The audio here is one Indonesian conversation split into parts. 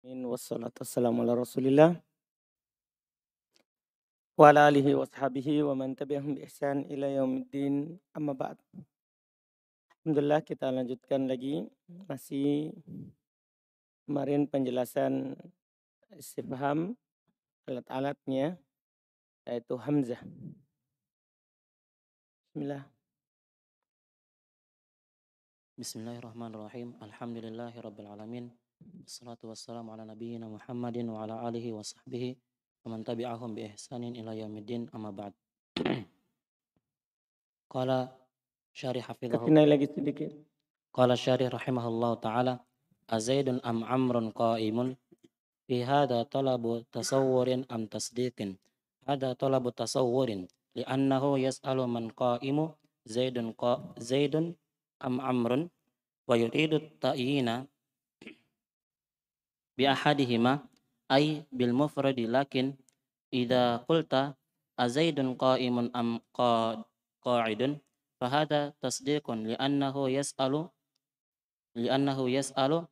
Wassalatu wassalamu ala rasulillah wa ala alihi wa sahbihi wa man tabi'ahum bi ihsan ila yaumiddin amma ba'd. Alhamdulillah kita lanjutkan lagi masih kemarin penjelasan istifham alat-alatnya yaitu hamzah. Bismillah. Bismillahirrahmanirrahim. Alhamdulillahirabbil alamin. Wassalatu wassalamu ala nabiyyina Muhammadin wa ala alihi wa sahbihi wa man tabi'ahum bi ihsanin ila yaumiddin amma ba'd. Qala syarih hafizahu. Ketinai lagi sedikit. Qala syarih rahimahullah ta'ala azaidun am amrun qa'imun fi hadha talabu tasawwurin am tasdiqin hadha talabu tasawwurin li'annahu yas'alu man qa'imu zaidun qa zaidun am amrun wa yuridu ta'yina bi ahadihima ay bil mufradi lakin idza qulta azaidun qa'imun am qa'idun fahada tasdiqun li'annahu yas'alu li'annahu yas'alu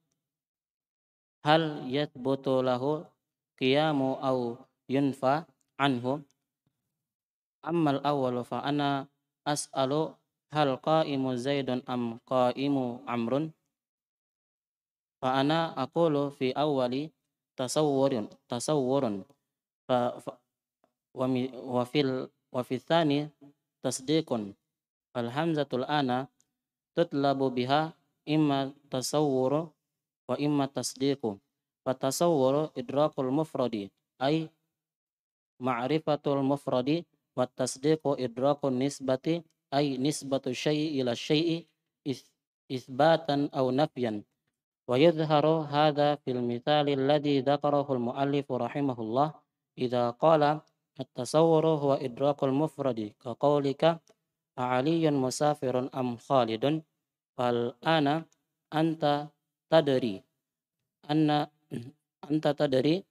hal yathbutu lahu qiyamu au yunfa anhu? Ammal awwalu fa ana as'alu hal qa'imu zaidun am qa'imu amrun fa ana aqulu fi awwali tasawwurun tasawwurun. Fa, fa wa, mi, wa fil wa fi tsani tasdiqun. Fal hamzatul ana tutlabu biha imma tasawwuru wa imma tasdiqu. Fa tasawwuru idrakul mufradi ay ma'rifatul mufradi wa tasdiqu idrakun nisbati ay nisbatu syai'i ila syai'i isbatan aw nafyan ويظهر هذا في المثال الذي ذكره المؤلف رحمه الله إذا قال التصور هو إدراك المفرد كقولك علي مسافر أم خالد؟ فالآن أنت تدري أن أنت تدري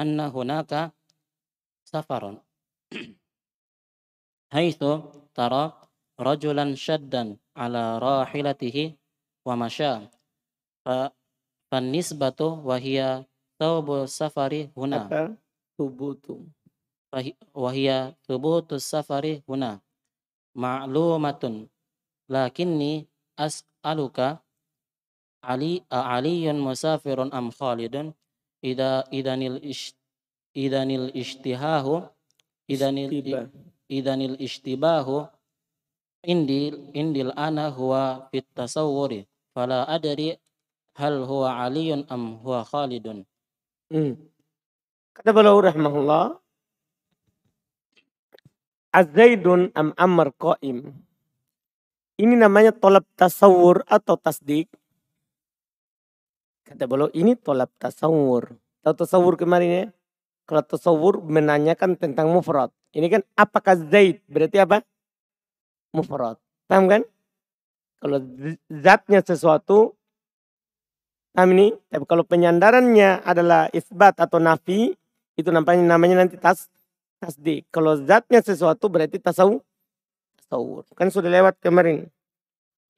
أن هناك سفر؟ حيث ترى رجلا شدا على راحلته wa masya. Fa nisbatu wa hiya thawbu safari huna. Tubutu. Wa hiya thubutu safari huna. Ma'lumatun. Lakinni as'aluka ali aliyun musafirun am khalidun. Ida idanil ish, idanil ishtihahu idanil idanil ishtibahu. Indil indil ana huwa fit tasawwuri fala adri hal huwa aliyun am huwa khalidun. Hmm. Kata beliau rahmahullah, Azaidun am amr qaim. Ini namanya tolab tasawur atau tasdik. Kata beliau ini tolab tasawur. Tahu tasawur kemarin ya? Kalau tasawur menanyakan tentang mufrad. Ini kan apakah Zaid? Berarti apa? Mufrad. Paham kan? Kalau zatnya sesuatu, ini? Tapi kalau penyandarannya adalah isbat atau nafi, itu namanya namanya nanti tas tasdik. Kalau zatnya sesuatu berarti tasawur. Tasawur. Kan sudah lewat kemarin.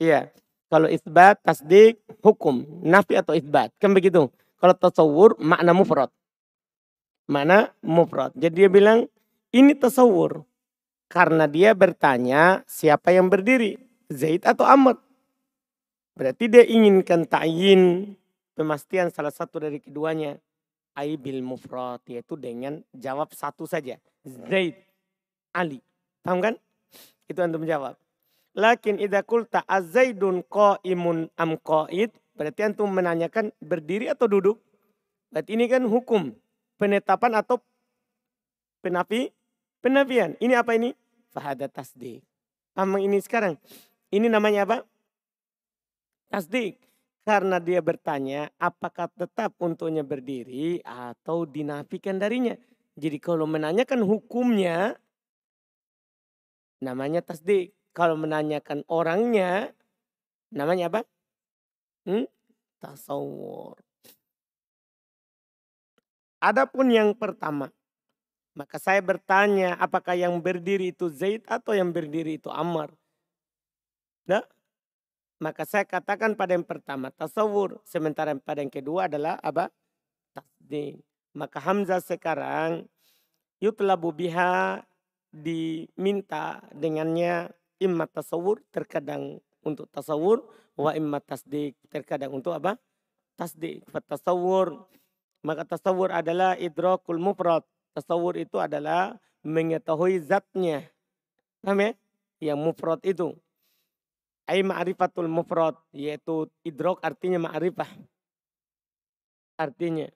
Iya. Kalau isbat, tasdik, hukum. Nafi atau isbat. Kan begitu. Kalau tasawur, makna mufrad. Makna mufrad. Jadi dia bilang, ini tasawur. Karena dia bertanya siapa yang berdiri. Zaid atau Amr. Berarti dia inginkan ta'yin pemastian salah satu dari keduanya. Aibil mufrad yaitu dengan jawab satu saja. Zaid, Ali. Paham kan? Itu antum jawab. Lakin idza qulta azaidun qaimun am qaid berarti antum menanyakan berdiri atau duduk. Berarti ini kan hukum penetapan atau penafi penafian. Ini apa ini? Fahada tasdik. Paham ini sekarang? Ini namanya apa? Tasdik. Karena dia bertanya apakah tetap untuknya berdiri atau dinafikan darinya. Jadi kalau menanyakan hukumnya namanya tasdik. Kalau menanyakan orangnya namanya apa? Hmm? Tasawur. Adapun yang pertama, maka saya bertanya apakah yang berdiri itu Zaid atau yang berdiri itu Ammar. Nah, Maka saya katakan pada yang pertama tasawur. Sementara pada yang kedua adalah apa? Tasdik. Maka Hamzah sekarang yutlabu biha diminta dengannya imma tasawur terkadang untuk tasawur wa imma tasdik terkadang untuk apa? Tasdik. Tasawur maka tasawur adalah idrakul mufrad. Tasawur itu adalah mengetahui zatnya. Paham ya? Yang mufrad itu. Ai ma'rifatul mufrad yaitu idrok artinya ma'rifah. Artinya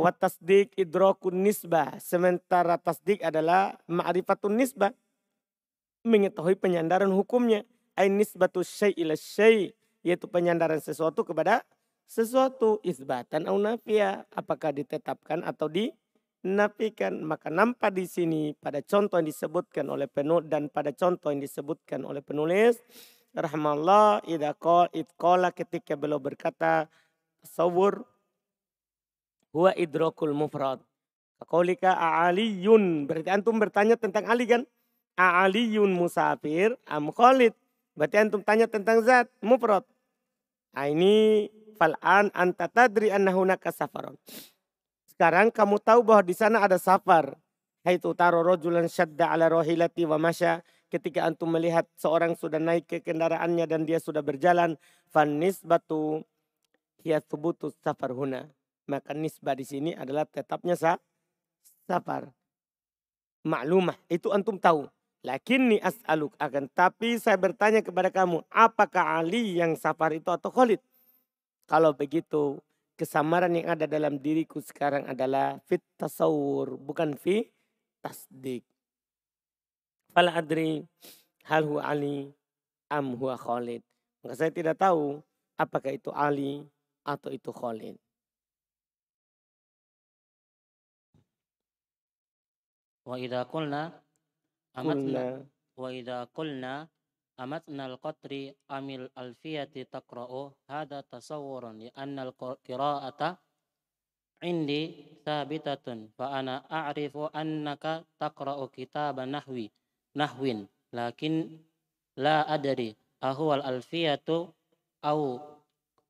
wa tasdik idrokun nisbah sementara tasdik adalah ma'rifatun nisbah mengetahui penyandaran hukumnya ai nisbatu syai' ila syai' yaitu penyandaran sesuatu kepada sesuatu isbatan au nafia apakah ditetapkan atau dinafikan maka nampak di sini pada contoh yang disebutkan oleh penulis dan pada contoh yang disebutkan oleh penulis rahmallah idza qala ketika beliau berkata tasawur huwa idrakul mufrad Kaulika a'aliyun. Berarti antum bertanya tentang Ali kan? A'aliyun musafir am khalid. Berarti antum tanya tentang zat mufrad. Nah, ini fal'an anta tadri anna hunaka safaron. Sekarang kamu tahu bahwa di sana ada safar. Haitu taro rojulan syadda ala rohilati wa masya ketika antum melihat seorang sudah naik ke kendaraannya dan dia sudah berjalan fanis batu hiya thubutu safar huna. Maka nisbah di sini adalah tetapnya sah, safar. Maklumah itu antum tahu. Lakinni as'aluk akan tapi saya bertanya kepada kamu apakah Ali yang safar itu atau Khalid? Kalau begitu kesamaran yang ada dalam diriku sekarang adalah fit tasawur bukan fi tasdik Fala adri hal huwa Ali am huwa Khalid. Maka saya tidak tahu apakah itu Ali atau itu Khalid. Wa idza qulna amatna wa idza qulna amatna al-qatri amil alfiyati taqra'u hada tasawwurun li anna al-qira'ata indi thabitatun fa ana a'rifu annaka taqra'u kitaban nahwi nahwin lakin la adri ahwal alfiyatu au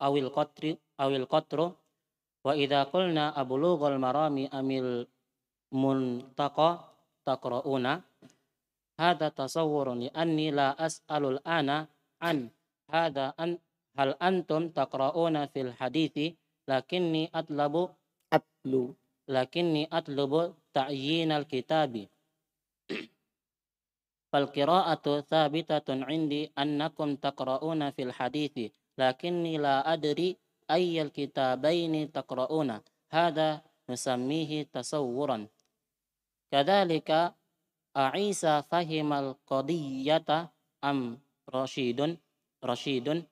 awil qatri awil qatru wa idza qulna ablughul marami amil muntaqa taqrauna hada tasawwurun anni la as'alul ana an hada an hal antum taqrauna fil hadithi lakinni atlabu atlu lakinni atlubu ta'yinal kitabi fal qira'atu thabitatun indi annakum taqra'una fil hadithi lakinni la adri ayyal kitabaini taqra'una. Hada nusammihi tasawuran kadhalika Aisa fahimal qadiyata am rasyidun rasyidun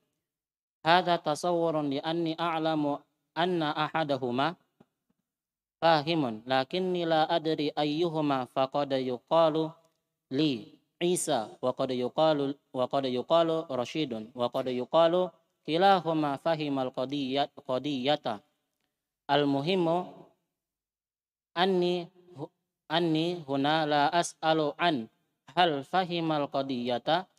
hadha tasawwurun li anni a'lamu anna ahadahuma fahimun lakinni la adri ayyuhuma faqad yuqalu li Isa wa qad yuqalu wa qad yuqalu Rasyidun wa qad yuqalu kilahuma fahimal qadiyat qadiyata. Al muhimu anni anni huna la as'alu an hal fahimal qadiyata.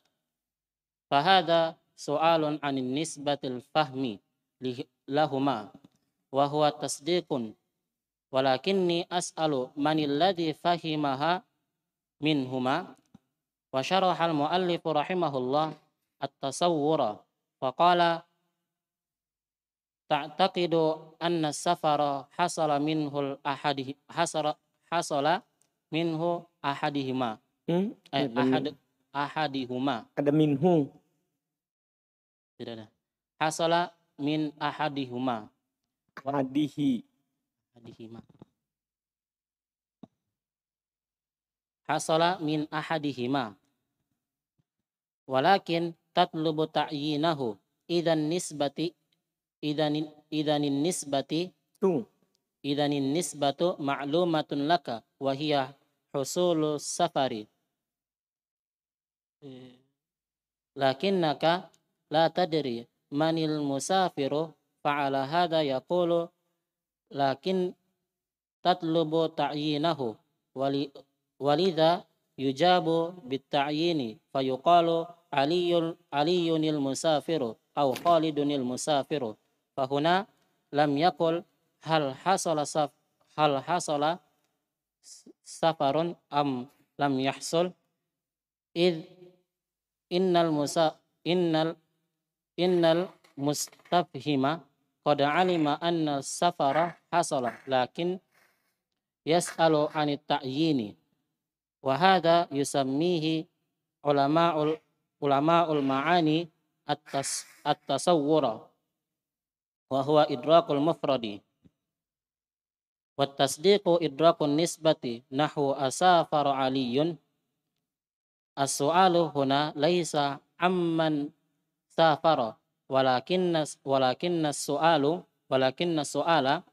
Fahada su'alun anin nisbatil fahmi lahuma wa huwa tasdiqun. Walakinni as'alu manil ladzi fahimaha minhuma wa syaraha al-muallif rahimahullah at-tasawwura. Wa qala ta'taqidu anna safara hasala minhu ahadi hasara hasala minhu ahadihima. Hmm? eh, ahad, ahadihuma. Ada minhu. Tidak ada. Hasala min ahadihuma. Ahadihi. Ahadihima. Hasala min ahadihima walakin tatlubu ta'yinahu. Idan nisbati idan idanin nisbati tu. idanin nisbatu ma'lumatun laka wa hiya husulu safari. Lakinnaka la tadri manil musafiru fa'ala hadha yaqulu lakin tatlubu ta'yinahu. Wali walidha yujabu bitta'yini fayuqalu علي علي المسافر أو خالد المسافر فهنا لم يقل هل حصل سف هل حصل سفر أم لم يحصل إذ إن المسا إن ال إن المستفهم قد علم أن السفر حصل لكن يسأل عن التعيين وهذا يسميه علماء ulama ulmaani atas at-tasawwura. Wa huwa idrakul mufradi. Wa tasdiqu idrakun nisbati nahwu asafar aliyun. As-su'alu huna laisa amman safara walakinna walakinna su'alu walakinna su'ala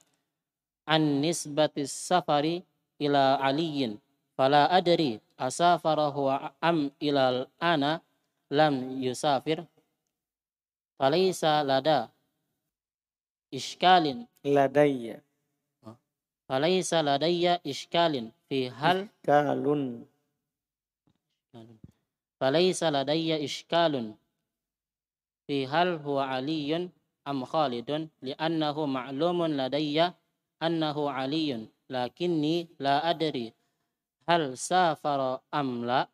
an nisbati safari ila aliyin fala adri asafara huwa am ila ana lam yusafir falaisa lada iskalin ladayya. Falaisa ladayya iskalin fi hal? Iskalun falaisa ladayya iskalun fi hal huwa aliyun am khalidun li li'annahu ma'lumun ladayya annahu aliyun. Lakinni la adri hal safara am la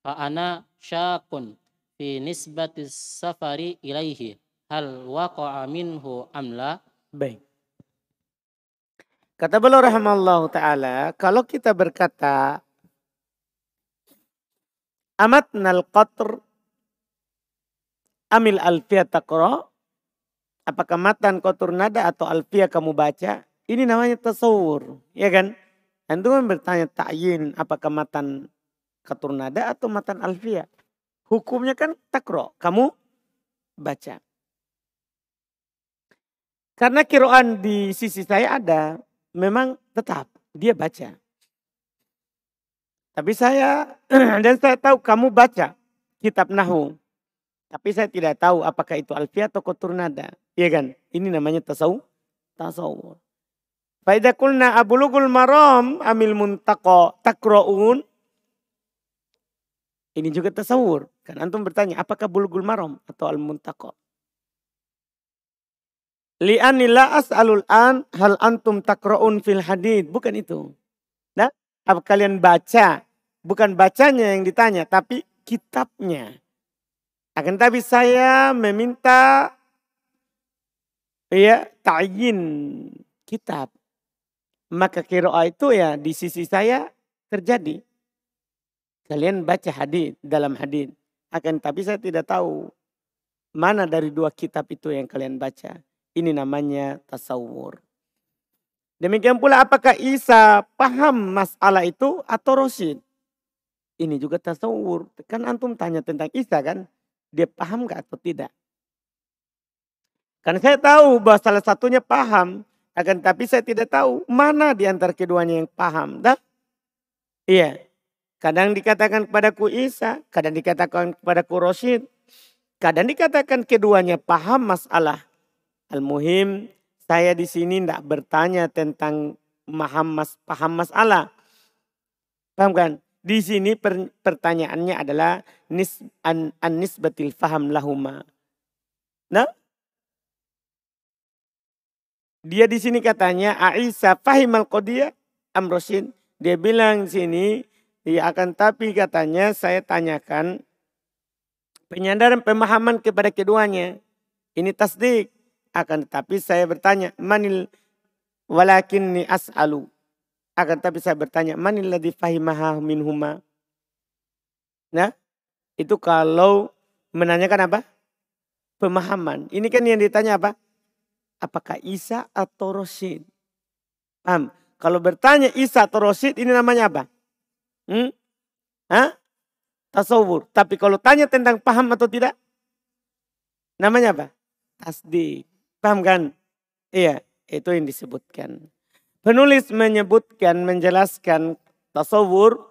fa ana syakun fi nisbatis safari ilaihi hal waqa'a minhu amla baik. Kata beliau rahimallahu taala kalau kita berkata amatnal qatr amil alfiya taqra apakah matan qatur nada atau alfiya kamu baca? Ini namanya tasawur ya kan? Antum kan bertanya ta'yin apakah matan qatur nada atau matan alfiyah hukumnya kan takro kamu baca karena kiroan di sisi saya ada, memang tetap dia baca. Tapi saya dan saya tahu kamu baca kitab Nahu. Tapi saya tidak tahu apakah itu alfiah atau kotur nada. Iya kan? Ini namanya tasawuf. Tasawuf. Faidah kulna abulugul maram amil muntako takroun. Ini juga tasawur. Kan antum bertanya apakah bulugul maram atau al muntako. Li'ani la as'alul an hal antum takra'un fil hadid. Bukan itu. Nah, apa kalian baca? Bukan bacanya yang ditanya, tapi kitabnya. Akan tapi saya meminta ya ta'yin kitab. Maka kiroa itu ya di sisi saya terjadi. Kalian baca hadid dalam hadid. Akan tapi saya tidak tahu mana dari dua kitab itu yang kalian baca. Ini namanya tasawur. Demikian pula apakah Isa paham masalah itu atau Rosid? Ini juga tasawur. Kan antum tanya tentang Isa kan? Dia paham gak atau tidak? Kan saya tahu bahwa salah satunya paham. Akan tapi saya tidak tahu mana di antara keduanya yang paham. Dah? Iya. Kadang dikatakan kepadaku Isa, kadang dikatakan kepadaku Rosid. Kadang dikatakan keduanya paham masalah. Al-Muhim saya di sini tidak bertanya tentang paham, mas, paham masalah. Paham kan? Di sini per, pertanyaannya adalah nis, an, an nisbatil faham lahuma. Nah, dia di sini katanya Aisyah fahim al amrosin. Dia bilang sini, ya akan tapi katanya saya tanyakan penyadaran pemahaman kepada keduanya. Ini tasdik. Akan tetapi saya bertanya, manil walakinni as'alu. Akan tetapi saya bertanya, manil ladhi fahimaha minhuma. Nah, itu kalau menanyakan apa? Pemahaman. Ini kan yang ditanya apa? Apakah Isa atau Rosid? Paham? Kalau bertanya Isa atau Rosid ini namanya apa? Hmm? Hah? Tasawur. Tapi kalau tanya tentang paham atau tidak? Namanya apa? Tasdik. Paham kan? Iya, itu yang disebutkan. Penulis menyebutkan, menjelaskan tasawur.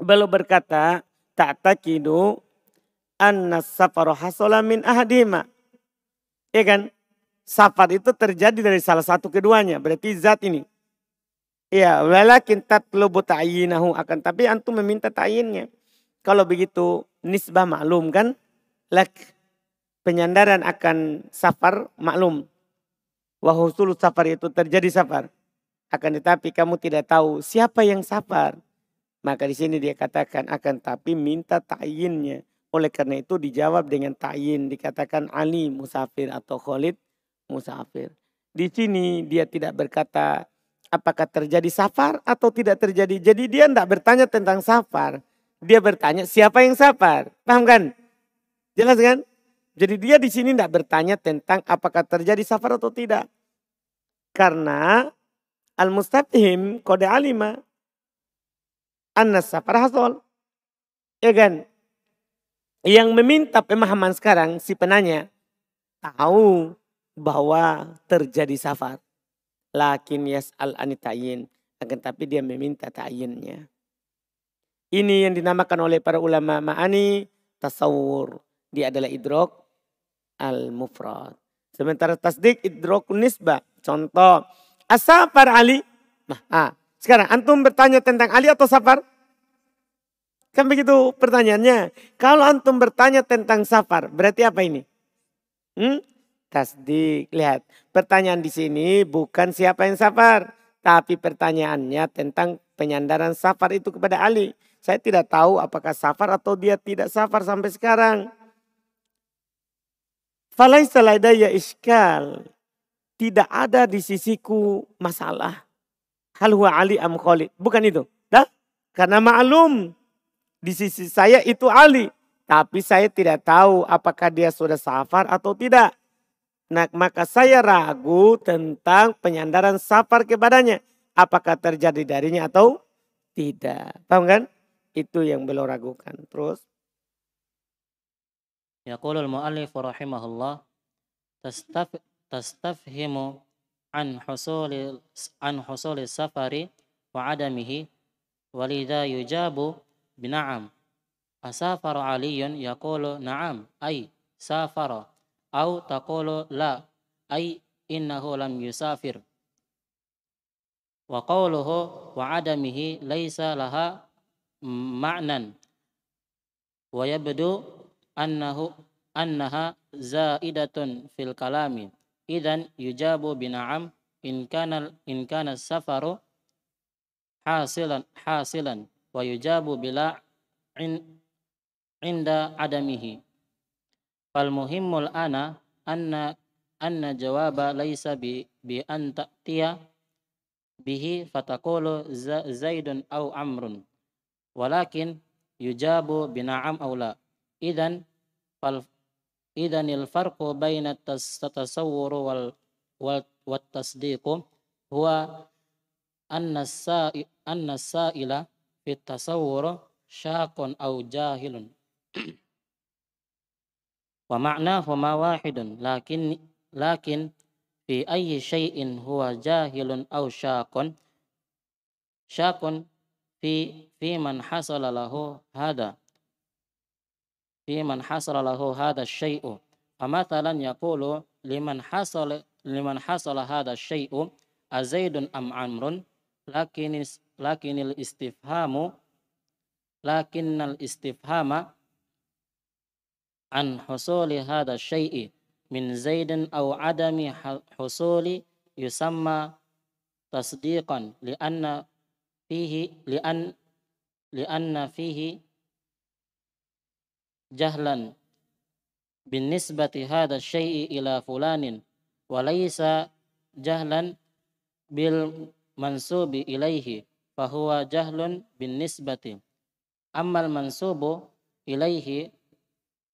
Beliau berkata, ta'takidu anna safaru hasala min ahadima. Iya kan? Safar itu terjadi dari salah satu keduanya. Berarti zat ini. Iya, walakin tatlubu ta'yinahu akan. Tapi antum meminta ta'yinnya. Kalau begitu, nisbah maklum kan? Lak penyandaran akan safar maklum. Wahusul safar itu terjadi safar. Akan tetapi kamu tidak tahu siapa yang safar. Maka di sini dia katakan akan tapi minta ta'yinnya. Oleh karena itu dijawab dengan ta'yin. Dikatakan Ali musafir atau Khalid musafir. Di sini dia tidak berkata apakah terjadi safar atau tidak terjadi. Jadi dia tidak bertanya tentang safar. Dia bertanya siapa yang safar. Paham kan? Jelas kan? Jadi dia di sini tidak bertanya tentang apakah terjadi safar atau tidak. Karena al-mustafhim kode alima anna safar hasol. Ya kan? Yang meminta pemahaman sekarang si penanya tahu bahwa terjadi safar. Lakin yas'al anitayin. Akan tapi dia meminta ta'yinnya. Ini yang dinamakan oleh para ulama ma'ani tasawur. Dia adalah idrok al-mufrad. Sementara tasdik idrok nisbah. Contoh, asafar Ali. Nah, ah, sekarang antum bertanya tentang Ali atau safar? Kan begitu pertanyaannya. Kalau antum bertanya tentang safar, berarti apa ini? Hmm? Tasdik. Lihat, pertanyaan di sini bukan siapa yang safar, tapi pertanyaannya tentang penyandaran safar itu kepada Ali. Saya tidak tahu apakah safar atau dia tidak safar sampai sekarang. Falaisa ya iskal. Tidak ada di sisiku masalah. Hal huwa Ali am Khalid. Bukan itu. Dah? Karena maklum di sisi saya itu Ali. Tapi saya tidak tahu apakah dia sudah safar atau tidak. Nah, maka saya ragu tentang penyandaran safar kepadanya. Apakah terjadi darinya atau tidak. Paham kan? Itu yang beliau ragukan. Terus. Yaqulul mu'allif rahimahullah tastaf tastafhimu an husuli an husuli safari wa adamihi walidha yujabu bina'am asafara aliyun yaqulu na'am ay safara au taqulu la ay innahu lam yusafir. Wa qawluhu wa adamihi laysa laha ma'nan. Wa yabdu annahu annaha zaidatun fil kalami. Idan yujabu bina'am in kana in kana safaru hasilan hasilan. Wa yujabu bila in, inda adamihi fal muhimmul ana anna anna jawaba laisa bi bi an ta'tiya bihi fataqulu zaidun au amrun walakin yujabu bina'am aw la idan fal idanil farqu baina tasawwur wal wal wat tasdiqu huwa anna sa'i anna sa'ila fi tasawwur syaqun aw jahilun wa ma'nahuma wahidun lakin lakin fi ayyi syai'in huwa jahilun aw syaqun syaqun fi fi man hasala lahu hada fi man hasala lahu hada syai'u famathalan yaqulu liman hasala liman hasala hada syai'u azaidun am amrun lakin lakinil istifhamu lakinnal istifhama an husuli hada syai'i min zaidin aw adami husuli yusamma tasdiqan lianna fihi lian lianna fihi jahlan bin nisbati hada syai'i ila fulanin walaysa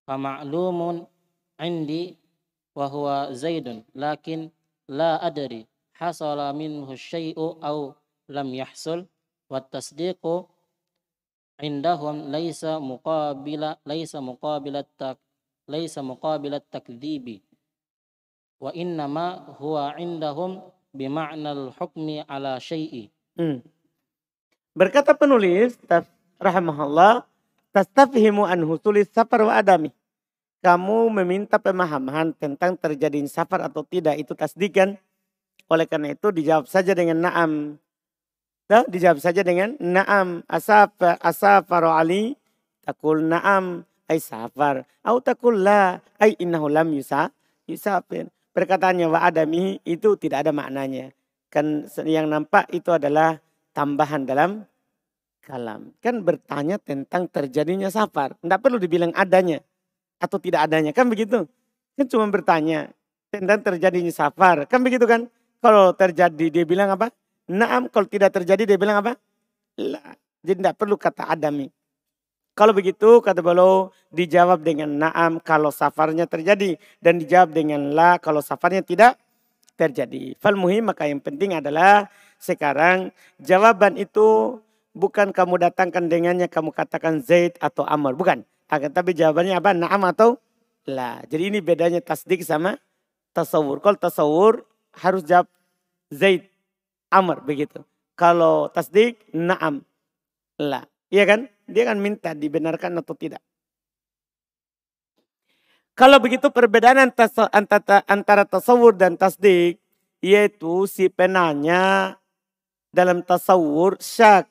jahlan bil mansubi ilaihi fahuwa jahlun bin nisbati ammal mansubu ilaihi fama'lumun indi wa huwa zaidun lakin la adri hasala minhu syai'u aw lam yahsul wa tasdiqu indahum laisa muqabila laisa muqabilat tak laisa muqabilat takdzibi wa innama huwa indahum bima'nal hukmi ala syai'i hmm. berkata penulis rahimahullah tastafhimu an husulis safar wa adami. Kamu meminta pemahaman tentang terjadi safar atau tidak itu tasdikan. Oleh karena itu dijawab saja dengan na'am. Nah, dijawab saja dengan na'am asaf asafar Ali takul na'am Ay safar. Au takul la. Ay innahu lam yusa, yusafir. Perkataannya wa adami itu tidak ada maknanya. Kan yang nampak itu adalah tambahan dalam kalam. Kan bertanya tentang terjadinya safar. Tidak perlu dibilang adanya atau tidak adanya. Kan begitu. Kan cuma bertanya tentang terjadinya safar. Kan begitu kan. Kalau terjadi dia bilang apa? Naam. Kalau tidak terjadi dia bilang apa? La. Jadi tidak perlu kata adami. Kalau begitu kata beliau dijawab dengan naam kalau safarnya terjadi. Dan dijawab dengan la kalau safarnya tidak terjadi. Fal muhim maka yang penting adalah sekarang jawaban itu bukan kamu datangkan dengannya kamu katakan Zaid atau Amr. Bukan. Akan tapi jawabannya apa? Naam atau la. Jadi ini bedanya tasdik sama tasawur. Kalau tasawur harus jawab Zaid, Amr begitu. Kalau tasdik, naam, la. Iya kan? Dia akan minta dibenarkan atau tidak. Kalau begitu perbedaan antara tasawur dan tasdik, yaitu si penanya dalam tasawur syak,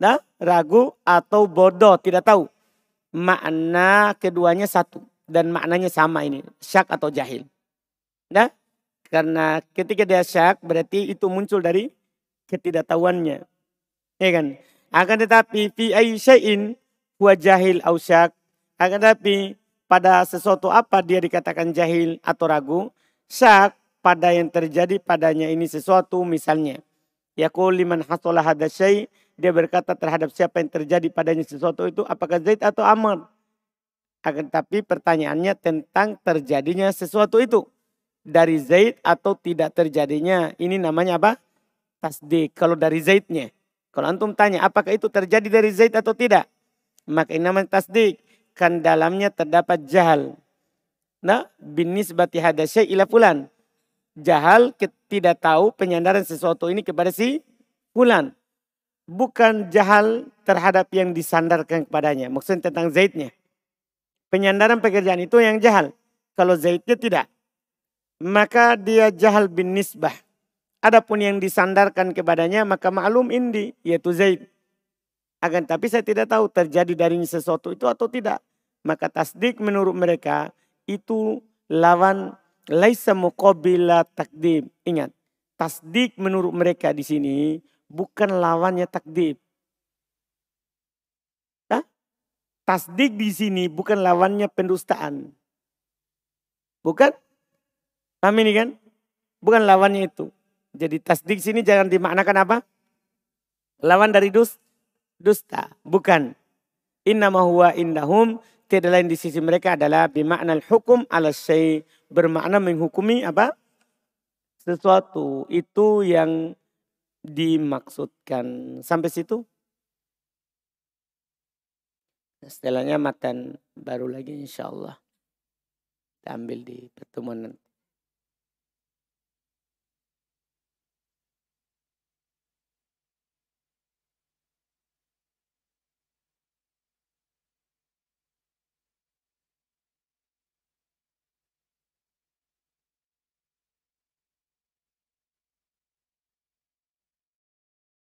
nah, ragu atau bodoh, tidak tahu. Makna keduanya satu dan maknanya sama ini, syak atau jahil. Nah, karena ketika dia syak berarti itu muncul dari ketidaktahuannya. Ya kan? Akan tetapi fi syai'in huwa jahil au syak. Akan tetapi pada sesuatu apa dia dikatakan jahil atau ragu. Syak pada yang terjadi padanya ini sesuatu misalnya. Yaqul liman hasolah hada syai' dia berkata terhadap siapa yang terjadi padanya sesuatu itu apakah Zaid atau Amr. Akan tapi pertanyaannya tentang terjadinya sesuatu itu. Dari Zaid atau tidak terjadinya. Ini namanya apa? Tasdik. Kalau dari Zaidnya. Kalau antum tanya apakah itu terjadi dari Zaid atau tidak. Maka ini namanya tasdik kan dalamnya terdapat jahal. Nah, binis bati hadasya ila fulan. Jahal tidak tahu penyandaran sesuatu ini kepada si fulan. Bukan jahal terhadap yang disandarkan kepadanya. Maksudnya tentang Zaidnya. Penyandaran pekerjaan itu yang jahal. Kalau Zaidnya tidak. Maka dia jahal bin nisbah. Adapun yang disandarkan kepadanya maka maklum indi yaitu Zaid. Akan tapi saya tidak tahu terjadi darinya sesuatu itu atau tidak. Maka tasdik menurut mereka itu lawan laisa muqabila takdim. Ingat, tasdik menurut mereka di sini bukan lawannya takdim. Nah, tasdik di sini bukan lawannya pendustaan. Bukan? Paham ini kan? Bukan lawannya itu. Jadi tasdik sini jangan dimaknakan apa? Lawan dari dus, dusta. Bukan. Inna huwa indahum tidak lain di sisi mereka adalah bimakna hukum ala syai bermakna menghukumi apa? Sesuatu itu yang dimaksudkan. Sampai situ? Setelahnya matan baru lagi insya Allah. Kita ambil di pertemuan nanti.